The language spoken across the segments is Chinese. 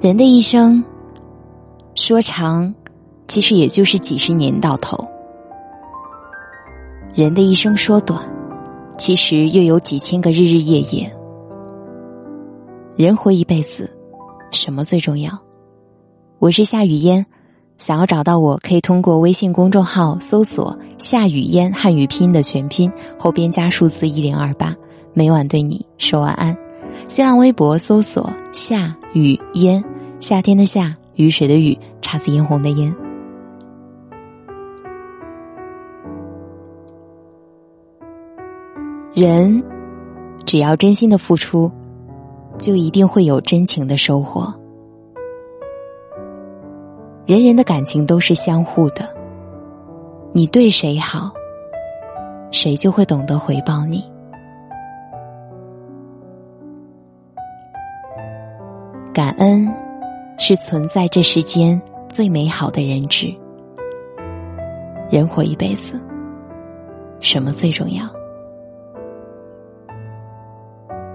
人的一生，说长，其实也就是几十年到头；人的一生说短，其实又有几千个日日夜夜。人活一辈子，什么最重要？我是夏雨嫣，想要找到我可以通过微信公众号搜索“夏雨嫣”汉语拼音的全拼，后边加数字一零二八，每晚对你说晚安。新浪微博搜索“夏雨嫣”，夏天的夏，雨水的雨，姹紫嫣红的嫣。人只要真心的付出，就一定会有真情的收获。人人的感情都是相互的，你对谁好，谁就会懂得回报你。感恩是存在这世间最美好的人质。人活一辈子，什么最重要？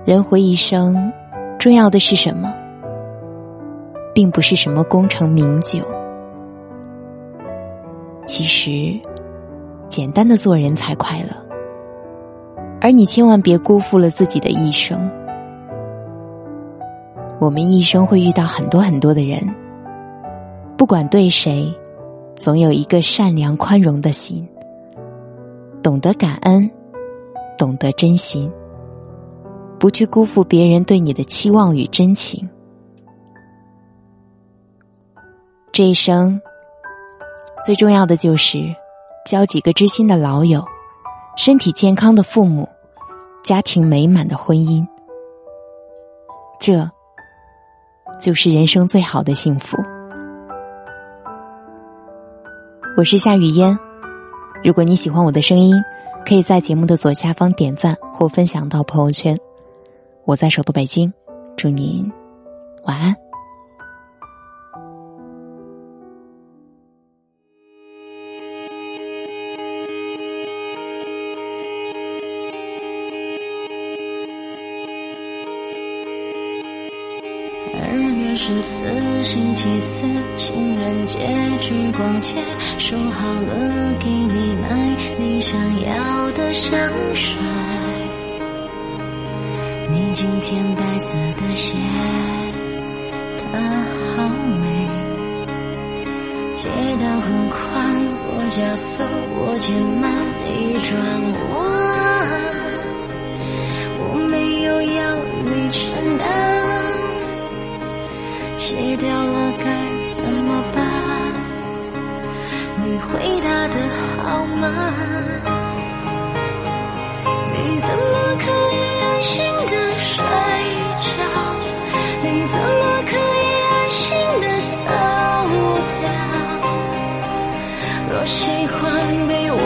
人活一生，重要的是什么？并不是什么功成名就。其实，简单的做人才快乐。而你千万别辜负了自己的一生。我们一生会遇到很多很多的人，不管对谁，总有一个善良宽容的心，懂得感恩，懂得珍惜，不去辜负别人对你的期望与真情。这一生最重要的就是交几个知心的老友，身体健康的父母，家庭美满的婚姻。这。就是人生最好的幸福。我是夏雨嫣，如果你喜欢我的声音，可以在节目的左下方点赞或分享到朋友圈。我在首都北京，祝您晚安。十四星期四，情人节去逛街，说好了给你买你想要的香水。你今天白色的鞋，它好美。街道很宽，我加速，我减慢，一转弯，戒掉了该怎么办？你回答的好吗？你怎么可以安心的睡觉？你怎么可以安心的走掉？若喜欢被我